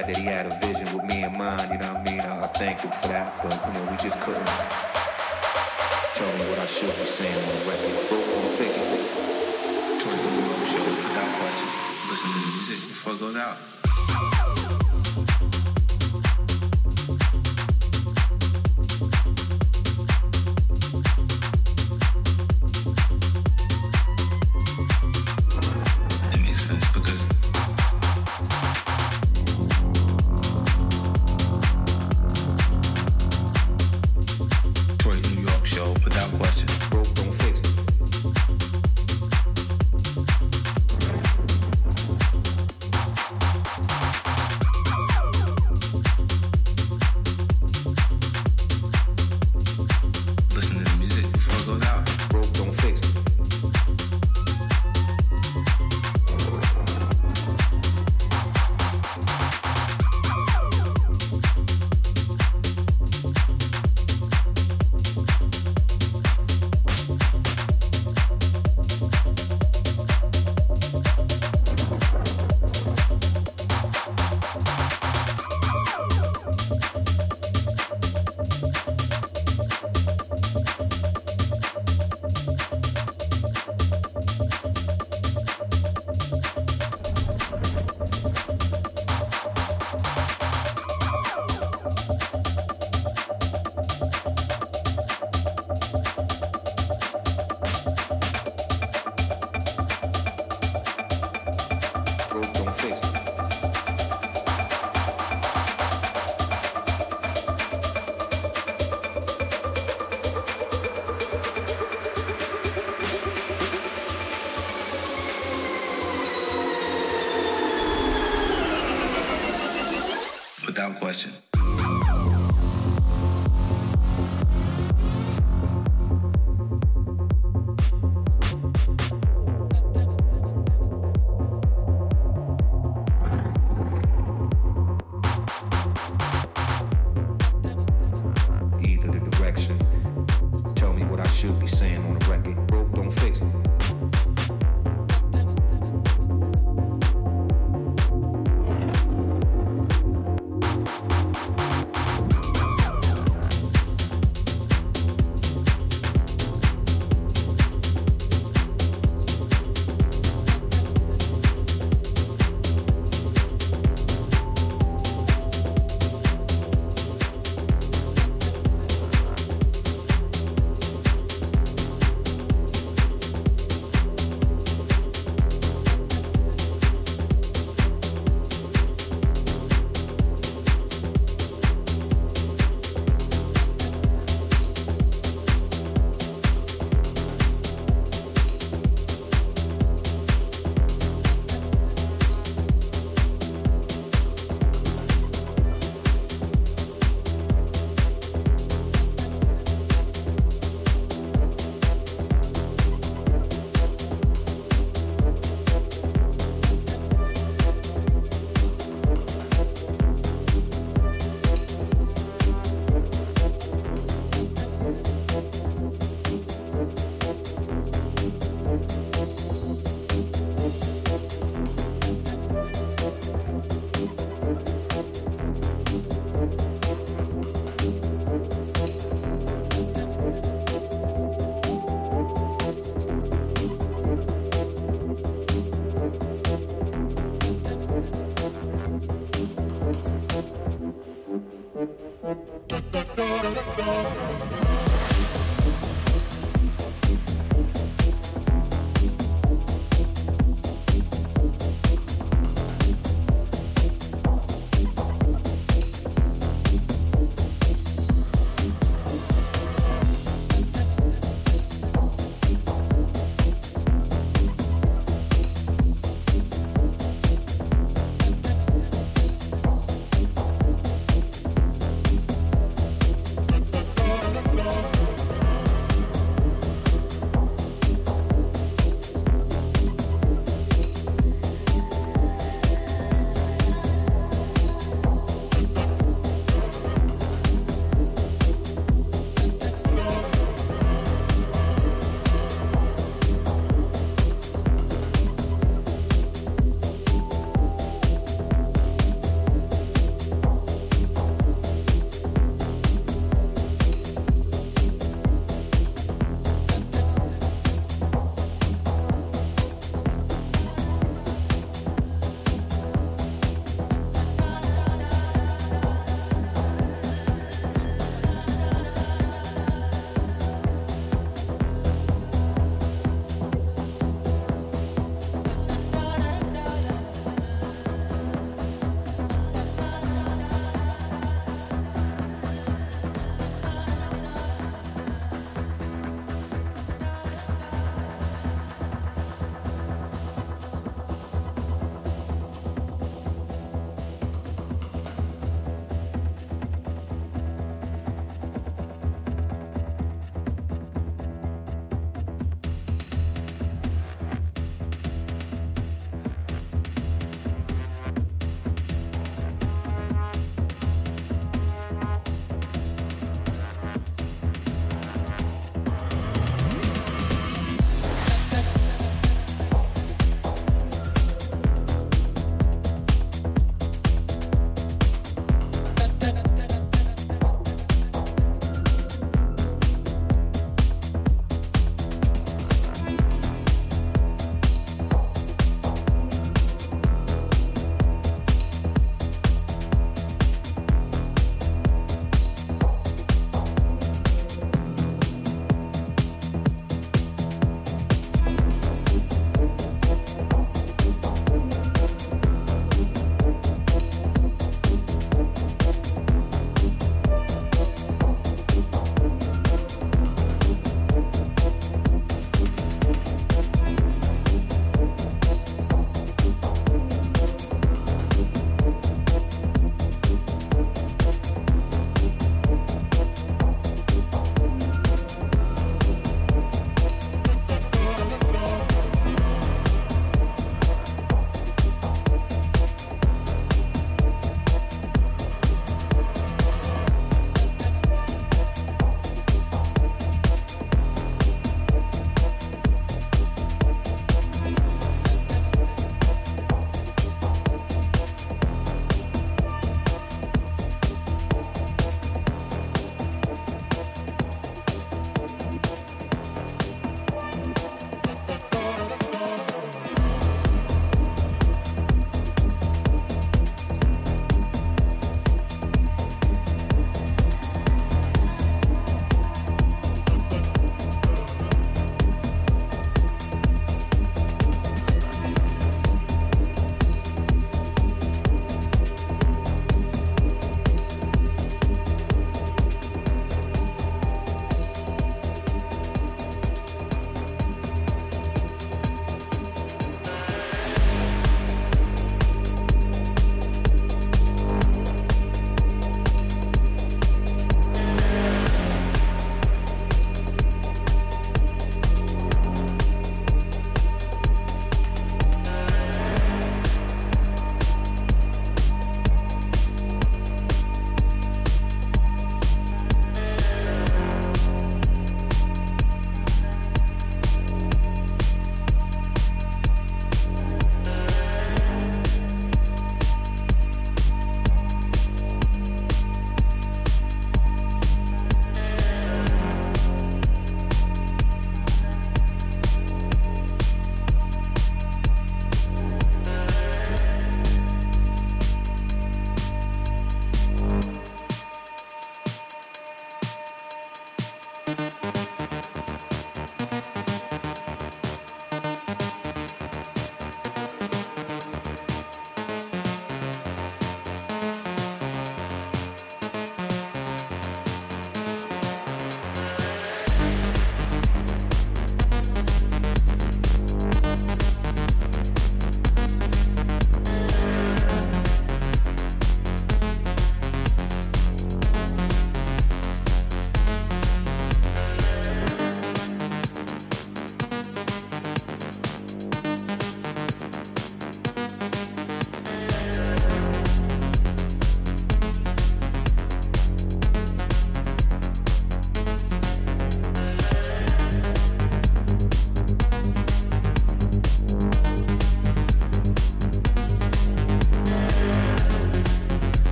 glad that he had a vision with me in mind, you know what I mean? I, I thank him for that, but you know, we just couldn't tell me what I should be saying on the record. Broke on the Listen to the music before it goes out.